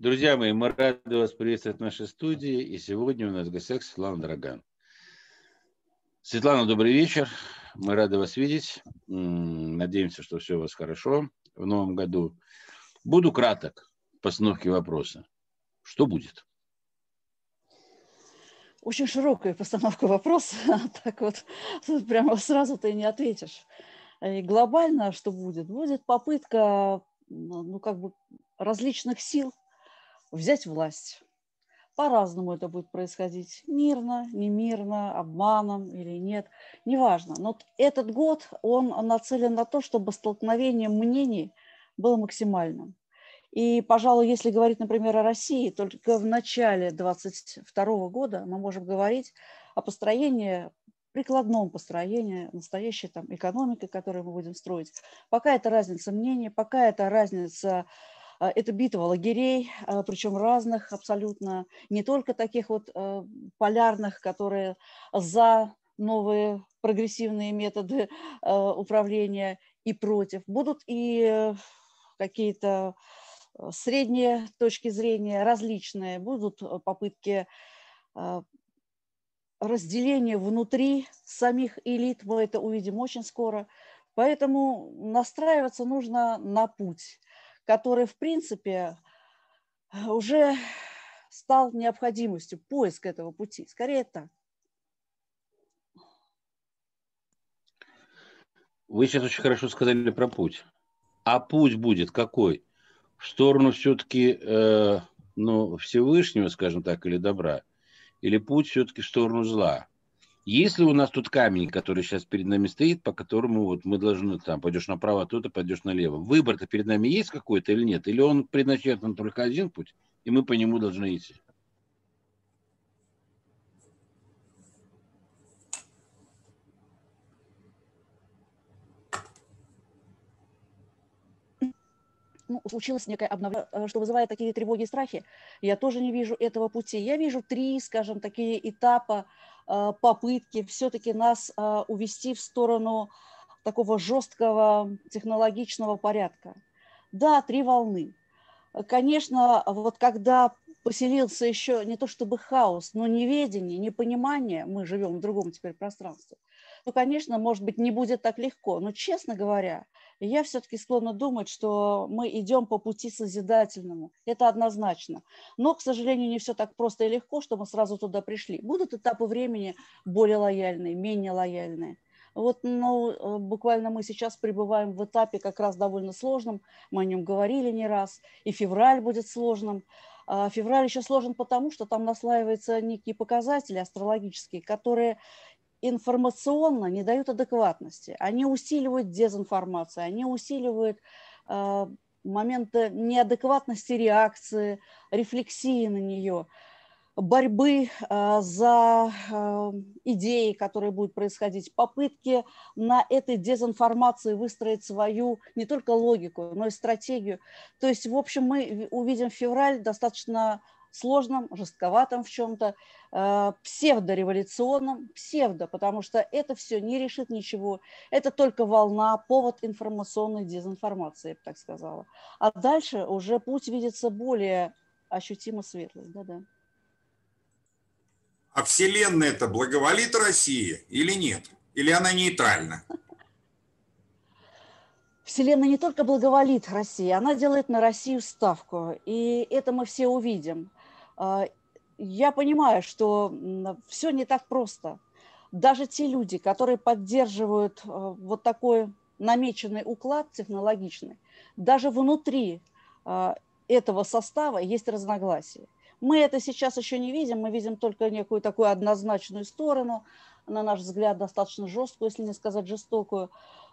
Друзья мои, мы рады вас приветствовать в нашей студии. И сегодня у нас в гостях Светлана Драган. Светлана, добрый вечер. Мы рады вас видеть. Надеемся, что все у вас хорошо в новом году. Буду краток в постановке вопроса. Что будет? Очень широкая постановка вопроса. Так вот, прямо сразу ты не ответишь. И глобально что будет? Будет попытка ну, как бы различных сил взять власть. По-разному это будет происходить. Мирно, не мирно, обманом или нет. Неважно. Но этот год, он нацелен на то, чтобы столкновение мнений было максимальным. И, пожалуй, если говорить, например, о России, только в начале 2022 года мы можем говорить о построении прикладном построении настоящей там экономики, которую мы будем строить. Пока это разница мнений, пока это разница это битва лагерей, а, причем разных абсолютно, не только таких вот а, полярных, которые за новые прогрессивные методы управления и против. Будут и какие-то средние точки зрения, различные. Будут попытки разделения внутри самих элит, мы это увидим очень скоро. Поэтому настраиваться нужно на путь который, в принципе, уже стал необходимостью, поиск этого пути. Скорее так. Вы сейчас очень хорошо сказали про путь. А путь будет какой? В сторону все-таки э, ну, Всевышнего, скажем так, или добра? Или путь все-таки в сторону зла? Если у нас тут камень, который сейчас перед нами стоит, по которому вот мы должны там, пойдешь направо, то ты пойдешь налево. Выбор-то перед нами есть какой-то или нет? Или он предначертан только один путь, и мы по нему должны идти? Ну, случилось некое обновление, э, что вызывает такие тревоги и страхи. Я тоже не вижу этого пути. Я вижу три, скажем, такие этапа Э, попытки все-таки нас э, увести в сторону такого жесткого технологичного порядка. Да, три волны. Конечно, вот когда поселился еще не то чтобы хаос, но неведение, непонимание, мы живем в другом теперь пространстве, то, конечно, может быть, не будет так легко. Но, честно говоря, я все-таки склонна думать, что мы идем по пути созидательному. Это однозначно. Но, к сожалению, не все так просто и легко, что мы сразу туда пришли. Будут этапы времени более лояльные, менее лояльные. Вот, ну, э, буквально мы сейчас пребываем в этапе как раз довольно сложном, мы о нем говорили не раз, и февраль будет сложным. А февраль еще сложен потому, что там наслаиваются некие показатели астрологические, которые информационно не дают адекватности. Они усиливают дезинформацию, они усиливают э, моменты неадекватности реакции, рефлексии на нее, борьбы э, за э, идеи, которые будут происходить, попытки на этой дезинформации выстроить свою не только логику, но и стратегию. То есть, в общем, мы увидим февраль достаточно сложном, жестковатом в чем-то, э, псевдореволюционном, псевдо, потому что это все не решит ничего. Это только волна, повод информационной дезинформации, я бы так сказала. А дальше уже путь видится более ощутимо светлый. Да-да. А Вселенная это благоволит России или нет? Или она нейтральна? Вселенная не только благоволит России, она делает на Россию ставку. И это мы все увидим. А, я понимаю, что все не так просто. Даже те люди, которые поддерживают а, вот такой намеченный уклад технологичный, даже внутри а, этого состава есть разногласия. Мы это сейчас еще не видим, мы видим только некую такую однозначную сторону, на наш взгляд, достаточно жесткую, если не сказать жестокую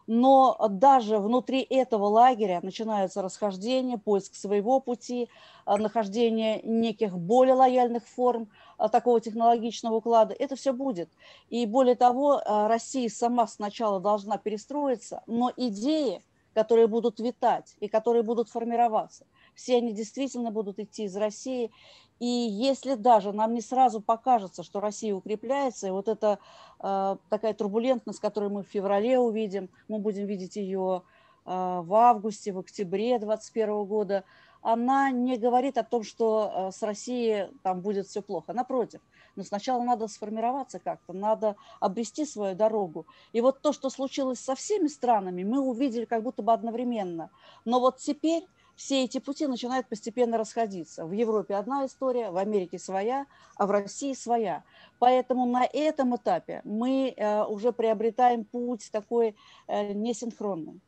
но даже внутри этого лагеря начинаются расхождения, поиск своего пути, а, нахождение неких более лояльных форм а, такого технологичного уклада. Это все будет. И более того, а, Россия сама сначала должна перестроиться, но идеи, которые будут витать и которые будут формироваться, все они действительно будут идти из России, и если даже нам не сразу покажется, что Россия укрепляется, и вот эта э, такая турбулентность, которую мы в феврале увидим, мы будем видеть ее в августе, в октябре 2021 года, она не говорит о том, что с Россией там будет все плохо. Напротив, но сначала надо сформироваться как-то, надо обрести свою дорогу. И вот то, что случилось со всеми странами, мы увидели как будто бы одновременно. Но вот теперь все эти пути начинают постепенно расходиться. В Европе одна история, в Америке своя, а в России своя. Поэтому на этом этапе мы э, уже приобретаем путь такой э, несинхронный.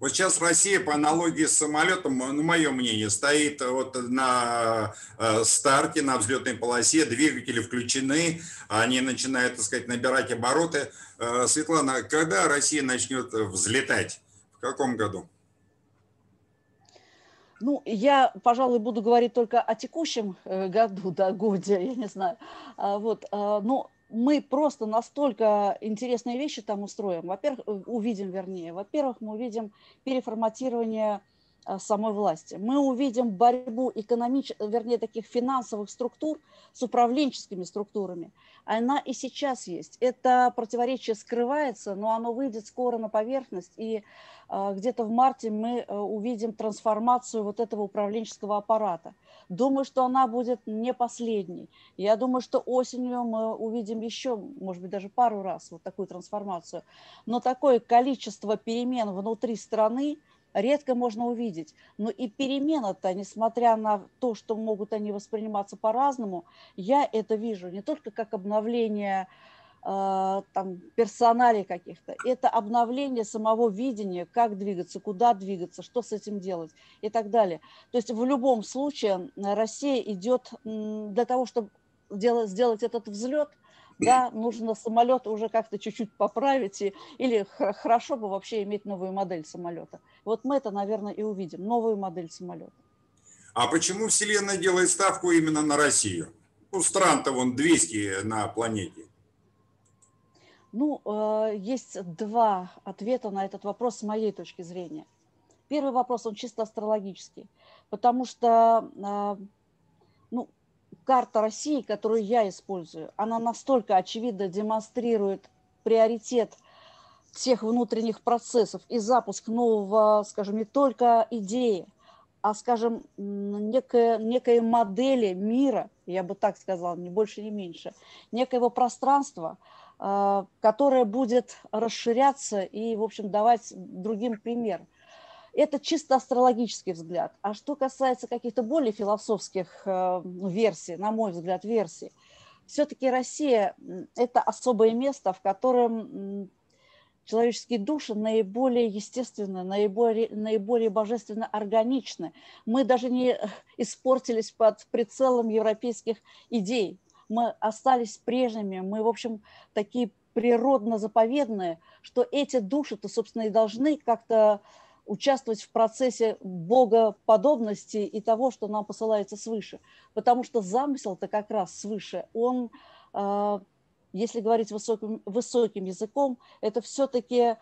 Вот сейчас Россия по аналогии с самолетом, ну, мое мнение, стоит вот на э, старте, на взлетной полосе, двигатели включены, они начинают, так сказать, набирать обороты. Светлана, когда Россия начнет взлетать? В каком году? Ну, я, пожалуй, буду говорить только о текущем э, году, да, годе, я не знаю. А, вот, а, но мы просто настолько интересные вещи там устроим. Во-первых, э, увидим, вернее. Во-первых, мы увидим переформатирование самой власти. Мы увидим борьбу экономических, вернее, таких финансовых структур с управленческими структурами. Она и сейчас есть. Это противоречие скрывается, но оно выйдет скоро на поверхность, и а, где-то в марте мы э, увидим трансформацию вот этого управленческого аппарата. Думаю, что она будет не последней. Я думаю, что осенью мы увидим еще, может быть, даже пару раз вот такую трансформацию. Но такое количество перемен внутри страны редко можно увидеть. Но и перемена-то, несмотря на то, что могут они восприниматься по-разному, я это вижу не только как обновление Э, там, персоналей каких-то. Это обновление самого видения, как двигаться, куда двигаться, что с этим делать и так далее. То есть в любом случае Россия идет для того, чтобы сделать, сделать этот взлет, да, нужно самолет уже как-то чуть-чуть поправить, и, или хорошо бы вообще иметь новую модель самолета. Вот мы это, наверное, и увидим, новую модель самолета. А почему Вселенная делает ставку именно на Россию? У стран-то вон 200 на планете. Ну, э, есть два ответа на этот вопрос с моей точки зрения. Первый вопрос, он чисто астрологический, потому что э, ну, карта России, которую я использую, она настолько очевидно демонстрирует приоритет всех внутренних процессов и запуск нового, скажем, не только идеи, а, скажем, некой, некой модели мира, я бы так сказала, не больше, не меньше, некоего пространства – а, которая будет расширяться и, в общем, давать другим пример. Это чисто астрологический взгляд. А что касается каких-то более философских э, версий, на мой взгляд, версий, все-таки Россия – это особое место, в котором человеческие души наиболее естественны, наиболее, наиболее божественно органичны. Мы даже не испортились под прицелом европейских идей мы остались прежними, мы, в общем, такие природно-заповедные, что эти души-то, собственно, и должны как-то участвовать в процессе богоподобности и того, что нам посылается свыше. Потому что замысел-то как раз свыше, он, а, если говорить высоким, высоким языком, это все-таки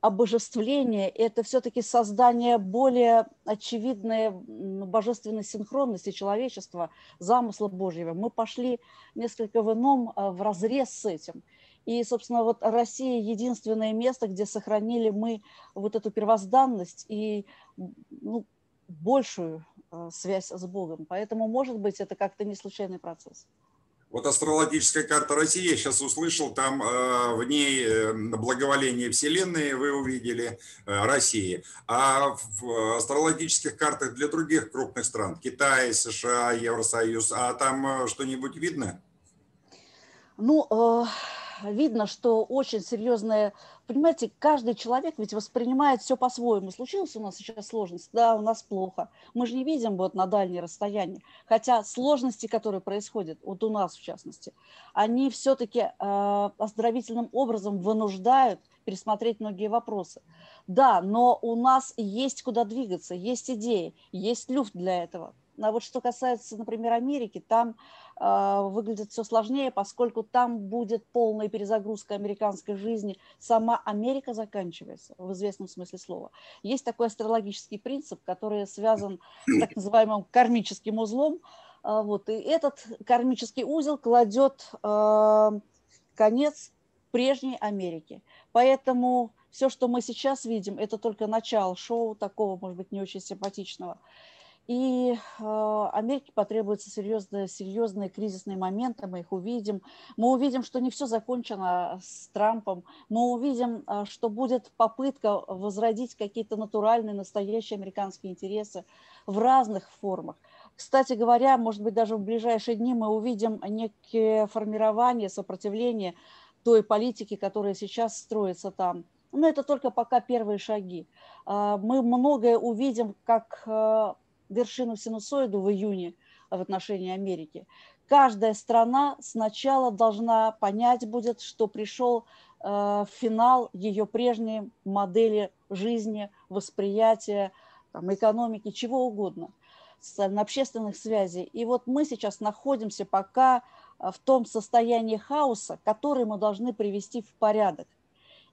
обожествление, это все-таки создание более очевидной божественной синхронности человечества, замысла Божьего. Мы пошли несколько в ином, а, в разрез с этим. И, собственно, вот Россия единственное место, где сохранили мы вот эту первозданность и ну, большую а, связь с Богом. Поэтому, может быть, это как-то не случайный процесс. Вот астрологическая карта России, я сейчас услышал, там э, в ней э, благоволение Вселенной вы увидели э, России. А в астрологических картах для других крупных стран, Китай, США, Евросоюз, а там что-нибудь видно? Ну, видно, что очень серьезная... Понимаете, каждый человек ведь воспринимает все по-своему. Случилась у нас сейчас сложность, да, у нас плохо. Мы же не видим вот на дальние расстояния. Хотя сложности, которые происходят, вот у нас в частности, они все-таки э, оздоровительным образом вынуждают пересмотреть многие вопросы. Да, но у нас есть куда двигаться, есть идеи, есть люфт для этого. А вот что касается, например, Америки, там э, выглядит все сложнее, поскольку там будет полная перезагрузка американской жизни. Сама Америка заканчивается в известном смысле слова. Есть такой астрологический принцип, который связан с так называемым кармическим узлом. Э, вот, и этот кармический узел кладет э, конец прежней Америки. Поэтому Все, что мы сейчас видим, это только начало шоу такого, может быть, не очень симпатичного. И э, Америке потребуются серьезные, серьезные кризисные моменты, мы их увидим. Мы увидим, что не все закончено с Трампом. Мы увидим, э, что будет попытка возродить какие-то натуральные, настоящие американские интересы в разных формах. Кстати говоря, может быть, даже в ближайшие дни мы увидим некие формирование, сопротивление той политики, которая сейчас строится там. Но это только пока первые шаги. А, мы многое увидим как вершину синусоиду в июне в отношении Америки. Каждая страна сначала должна понять будет, что пришел э, финал ее прежней модели жизни, восприятия, там, экономики, чего угодно, общественных связей. И вот мы сейчас находимся пока э, в том состоянии хаоса, который мы должны привести в порядок.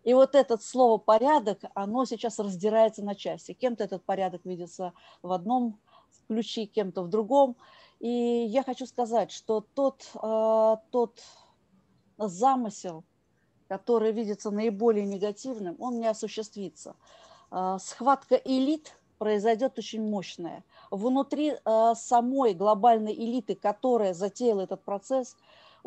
И вот это слово «порядок», оно сейчас раздирается на части. Кем-то этот порядок видится в одном ключи кем-то в другом. И я хочу сказать, что тот, э, тот замысел, который видится наиболее негативным, он не осуществится. Э, схватка элит произойдет очень мощная. Внутри э, самой глобальной элиты, которая затеяла этот процесс,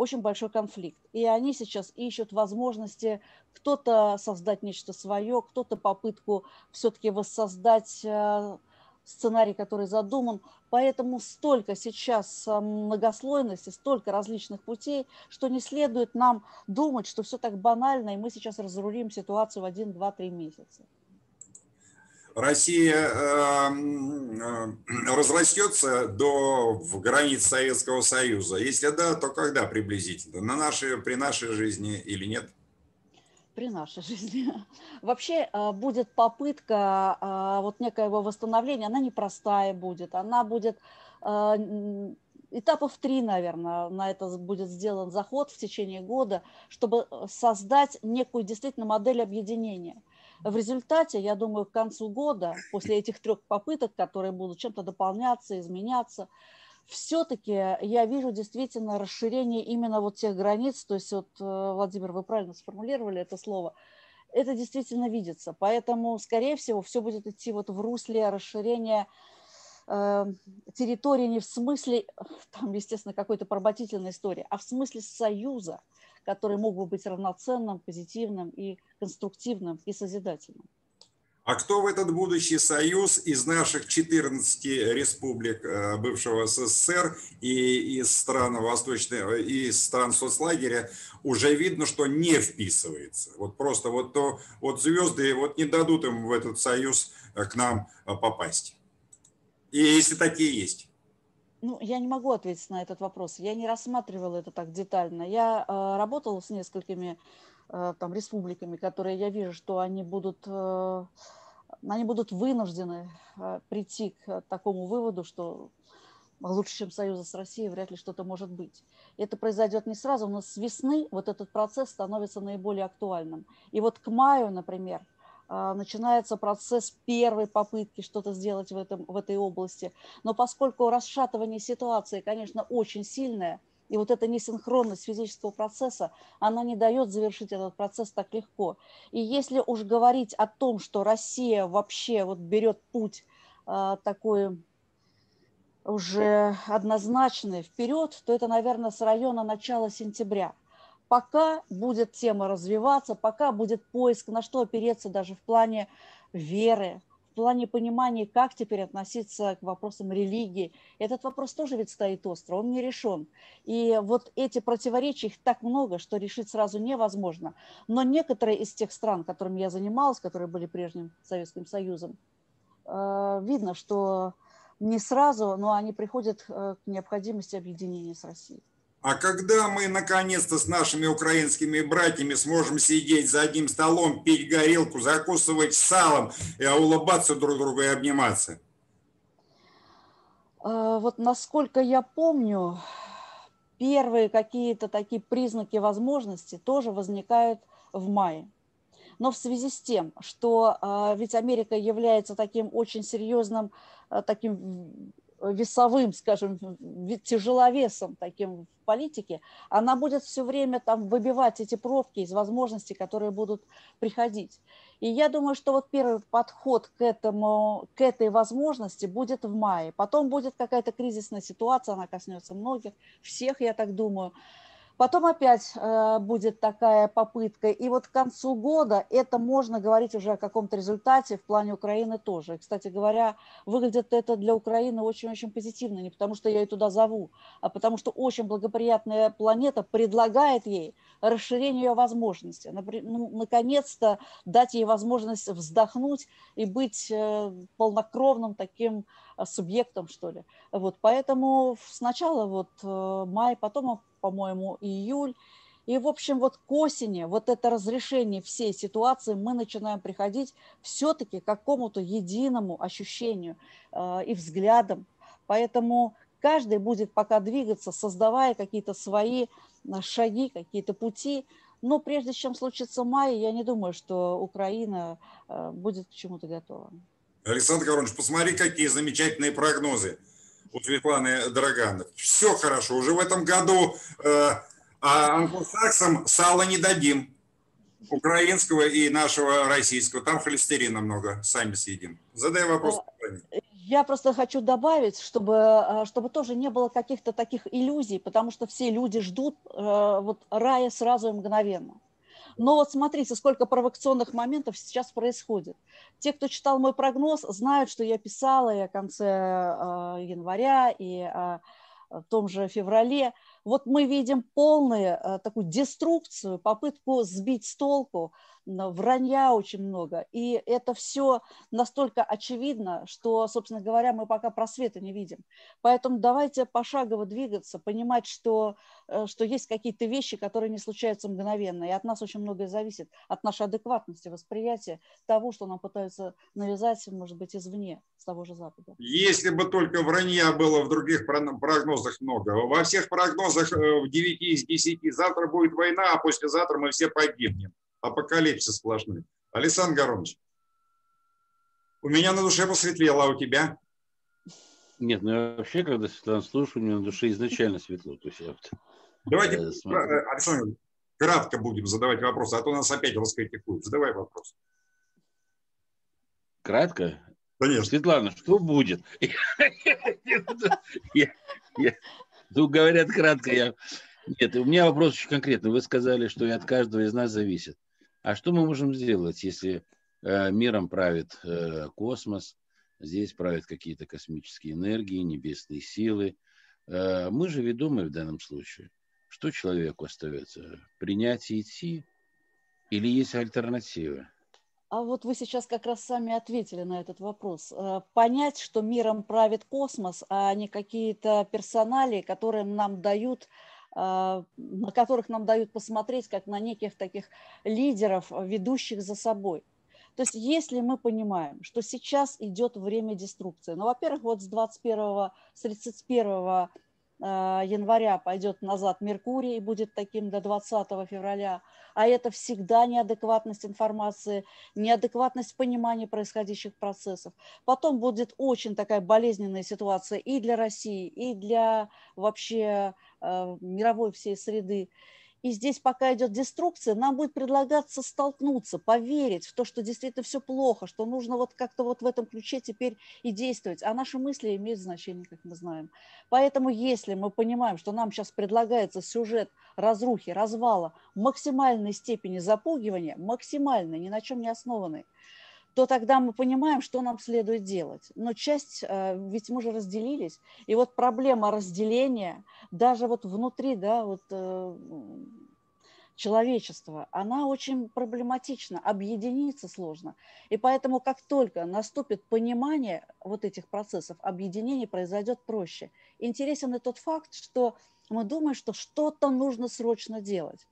очень большой конфликт. И они сейчас ищут возможности кто-то создать нечто свое, кто-то попытку все-таки воссоздать сценарий, который задуман. Поэтому столько сейчас а, многослойности, столько различных путей, что не следует нам думать, что все так банально, и мы сейчас разрулим ситуацию в один, два, три месяца. Россия э, э, разрастется до границ Советского Союза? Если да, то когда приблизительно? На нашей, при нашей жизни или нет? при нашей жизни. Вообще а, будет попытка а, вот некоего восстановления, она непростая будет, она будет этапов три, наверное, на это будет сделан заход в течение года, чтобы создать некую действительно модель объединения. В результате, я думаю, к концу года, после этих трех попыток, которые будут чем-то дополняться, изменяться, все-таки я вижу действительно расширение именно вот тех границ, то есть вот, э, Владимир, вы правильно сформулировали это слово, это действительно видится. Поэтому, скорее всего, все будет идти вот в русле расширения э, территории не в смысле, там, естественно, какой-то поработительной истории, а в смысле союза, который мог бы быть равноценным, позитивным и конструктивным и созидательным. А кто в этот будущий союз из наших 14 республик э, бывшего СССР и из стран Восточной, и из стран соцлагеря уже видно, что не вписывается. Вот просто вот то, вот звезды вот не дадут им в этот союз э, к нам э, попасть. И если такие есть. Ну, я не могу ответить на этот вопрос. Я не рассматривала это так детально. Я э, работала с несколькими Э, там, республиками, которые я вижу, что они будут, э, они будут вынуждены э, прийти к такому выводу, что лучше, чем союза с Россией, вряд ли что-то может быть. Это произойдет не сразу, но с весны вот этот процесс становится наиболее актуальным. И вот к маю, например, начинается процесс первой попытки что-то сделать в, этом, в этой области. Но поскольку расшатывание ситуации, конечно, очень сильное – и вот эта несинхронность физического процесса, она не дает завершить этот процесс так легко. И если уж говорить о том, что Россия вообще вот берет путь э, такой уже однозначный вперед, то это, наверное, с района начала сентября. Пока будет тема развиваться, пока будет поиск, на что опереться даже в плане веры, в плане понимания, как теперь относиться к вопросам религии. Этот вопрос тоже ведь стоит остро, он не решен. И вот эти противоречия, их так много, что решить сразу невозможно. Но некоторые из тех стран, которыми я занималась, которые были прежним Советским Союзом, э, видно, что не сразу, но они приходят э, к необходимости объединения с Россией. А когда мы наконец-то с нашими украинскими братьями сможем сидеть за одним столом, пить горелку, закусывать салом, и улыбаться друг другу и обниматься? А, вот насколько я помню, первые какие-то такие признаки возможности тоже возникают в мае. Но в связи с тем, что а, ведь Америка является таким очень серьезным, а, таким весовым, скажем, тяжеловесом таким в политике, она будет все время там выбивать эти пробки из возможностей, которые будут приходить. И я думаю, что вот первый подход к, этому, к этой возможности будет в мае. Потом будет какая-то кризисная ситуация, она коснется многих, всех, я так думаю. Потом опять э, будет такая попытка. И вот к концу года это можно говорить уже о каком-то результате в плане Украины тоже. Кстати говоря, выглядит это для Украины очень-очень позитивно. Не потому что я ее туда зову, а потому что очень благоприятная планета предлагает ей расширение ее возможностей. Ну, наконец-то дать ей возможность вздохнуть и быть э, полнокровным таким субъектом, что ли. Вот, поэтому сначала вот э, май, потом по-моему, июль. И, в общем, вот к осени, вот это разрешение всей ситуации, мы начинаем приходить все-таки к какому-то единому ощущению э, и взглядам. Поэтому каждый будет пока двигаться, создавая какие-то свои э, шаги, какие-то пути. Но прежде чем случится май, я не думаю, что Украина будет к чему-то готова. Александр Корович, посмотри, какие замечательные прогнозы у Светланы Драган. Все хорошо, уже в этом году э, а англосаксам сала не дадим. Украинского и нашего российского. Там холестерина много, сами съедим. Задай вопрос. Я просто хочу добавить, чтобы, э, чтобы тоже не было каких-то таких иллюзий, потому что все люди ждут э, вот рая сразу и мгновенно. Но вот смотрите, сколько провокационных моментов сейчас происходит. Те, кто читал мой прогноз, знают, что я писала и о конце э, января, и о, в том же феврале. Вот мы видим полную э, такую деструкцию, попытку сбить с толку вранья очень много. И это все настолько очевидно, что, собственно говоря, мы пока просвета не видим. Поэтому давайте пошагово двигаться, понимать, что, э, что есть какие-то вещи, которые не случаются мгновенно. И от нас очень многое зависит, от нашей адекватности восприятия того, что нам пытаются навязать, может быть, извне, с того же Запада. Если бы только вранья было в других прогнозах много. Во всех прогнозах э, в 9 из 10 завтра будет война, а послезавтра мы все погибнем апокалипсис сплошной. Александр Горович, у меня на душе посветлело, а у тебя? Нет, ну я вообще, когда Светлана слушаю, у меня на душе изначально светло. То есть я вот, Давайте, э, э Александр, кратко будем задавать вопросы, а то нас опять раскритикуют. Задавай вопрос. Кратко? Конечно. Светлана, что будет? Ну, говорят кратко. Я... Нет, у меня вопрос очень конкретный. Вы сказали, что от каждого из нас зависит. А что мы можем сделать, если э, миром правит э, космос, здесь правят какие-то космические энергии, небесные силы? Э, мы же ведомы в данном случае. Что человеку остается? Принять и идти? Или есть альтернатива? А вот вы сейчас как раз сами ответили на этот вопрос. Понять, что миром правит космос, а не какие-то персонали, которые нам дают на которых нам дают посмотреть как на неких таких лидеров, ведущих за собой. То есть если мы понимаем, что сейчас идет время деструкции, ну, во-первых, вот с 21, с 31 а, января пойдет назад Меркурий и будет таким до 20 февраля, а это всегда неадекватность информации, неадекватность понимания происходящих процессов. Потом будет очень такая болезненная ситуация и для России, и для вообще э, мировой всей среды. И здесь, пока идет деструкция, нам будет предлагаться столкнуться, поверить в то, что действительно все плохо, что нужно вот как-то вот в этом ключе теперь и действовать. А наши мысли имеют значение, как мы знаем. Поэтому если мы понимаем, что нам сейчас предлагается сюжет разрухи, развала, максимальной степени запугивания, максимальной, ни на чем не основанной, то тогда мы понимаем, что нам следует делать. Но часть, э, ведь мы же разделились, и вот проблема разделения, даже вот внутри, да, вот э, человечества, она очень проблематична, объединиться сложно. И поэтому как только наступит понимание вот этих процессов, объединение произойдет проще. Интересен и тот факт, что мы думаем, что что-то нужно срочно делать.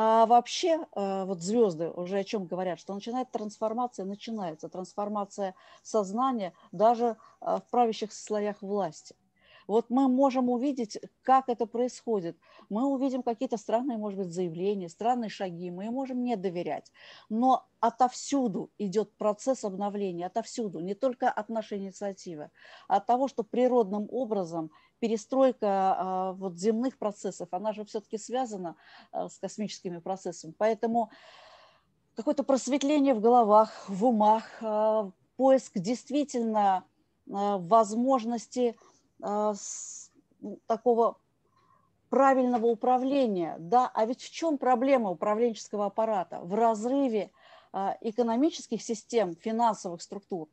А вообще, э, вот звезды уже о чем говорят, что начинает трансформация, начинается трансформация сознания даже э, в правящих слоях власти. Вот мы можем увидеть, как это происходит. Мы увидим какие-то странные, может быть, заявления, странные шаги. Мы можем не доверять. Но отовсюду идет процесс обновления, отовсюду, не только от нашей инициативы, а от того, что природным образом перестройка а, вот земных процессов, она же все-таки связана а, с космическими процессами. Поэтому какое-то просветление в головах, в умах, а, поиск действительно возможности такого правильного управления. Да, а ведь в чем проблема управленческого аппарата? В разрыве экономических систем, финансовых структур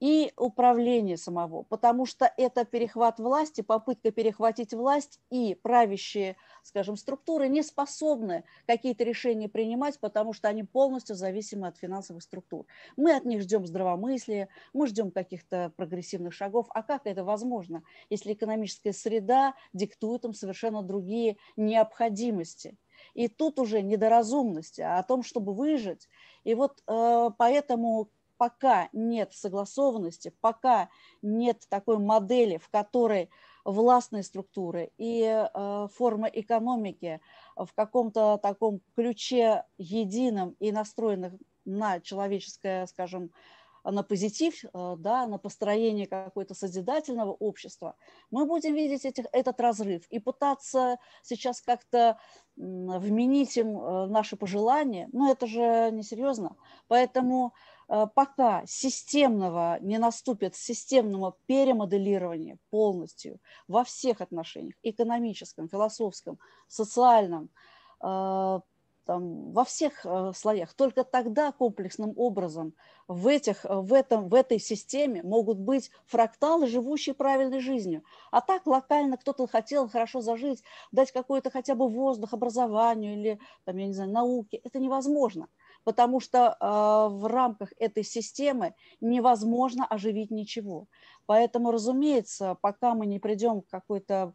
и управление самого, потому что это перехват власти, попытка перехватить власть, и правящие, скажем, структуры не способны какие-то решения принимать, потому что они полностью зависимы от финансовых структур. Мы от них ждем здравомыслия, мы ждем каких-то прогрессивных шагов. А как это возможно, если экономическая среда диктует им совершенно другие необходимости? И тут уже недоразумность а о том, чтобы выжить. И вот э, поэтому пока нет согласованности, пока нет такой модели, в которой властные структуры и э, форма экономики в каком-то таком ключе едином и настроенных на человеческое, скажем, на позитив, э, да, на построение какого-то созидательного общества, мы будем видеть этих, этот разрыв и пытаться сейчас как-то вменить им э, наши пожелания, но это же несерьезно. Поэтому пока системного не наступит системного перемоделирования полностью во всех отношениях, экономическом, философском, социальном, э, там, во всех э, слоях, только тогда комплексным образом в, этих, в, этом, в этой системе могут быть фракталы, живущие правильной жизнью. А так локально кто-то хотел хорошо зажить, дать какой-то хотя бы воздух образованию или, там, я не знаю, науке. Это невозможно потому что а, в рамках этой системы невозможно оживить ничего. Поэтому, разумеется, пока мы не придем к какой-то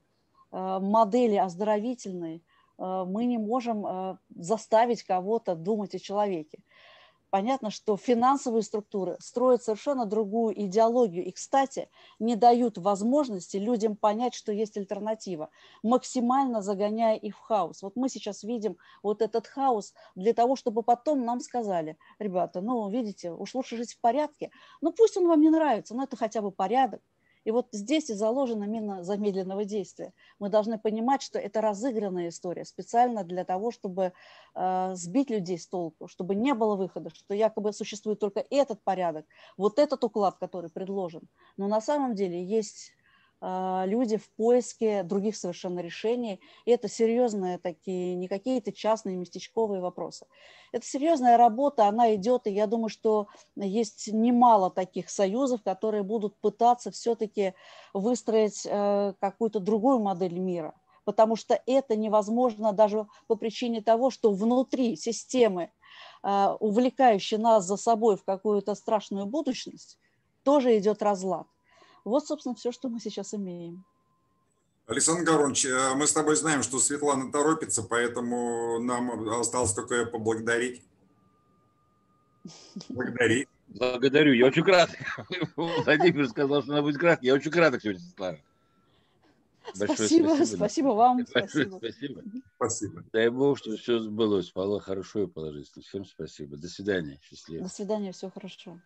а, модели оздоровительной, а, мы не можем заставить кого-то думать о человеке понятно, что финансовые структуры строят совершенно другую идеологию и, кстати, не дают возможности людям понять, что есть альтернатива, максимально загоняя их в хаос. Вот мы сейчас видим вот этот хаос для того, чтобы потом нам сказали, ребята, ну, видите, уж лучше жить в порядке, ну, пусть он вам не нравится, но это хотя бы порядок, и вот здесь и заложена мина замедленного действия. Мы должны понимать, что это разыгранная история специально для того, чтобы э, сбить людей с толку, чтобы не было выхода, что якобы существует только этот порядок, вот этот уклад, который предложен. Но на самом деле есть люди в поиске других совершенно решений. И это серьезные такие, не какие-то частные местечковые вопросы. Это серьезная работа, она идет, и я думаю, что есть немало таких союзов, которые будут пытаться все-таки выстроить э, какую-то другую модель мира. Потому что это невозможно даже по причине того, что внутри системы, э, увлекающей нас за собой в какую-то страшную будущность, тоже идет разлад. Вот, собственно, все, что мы сейчас имеем. Александр Горович, э, мы с тобой знаем, что Светлана торопится, поэтому нам осталось только поблагодарить. Благодарить. Благодарю. Я очень кратко. Владимир сказал, что она будет кратко. Я очень кратко сегодня, Светлана. Большое спасибо, спасибо, спасибо вам. Большое спасибо. спасибо. Спасибо. Дай Бог, чтобы все сбылось. Было хорошо и положительно. Всем спасибо. До свидания. Счастливо. До свидания. Все хорошо.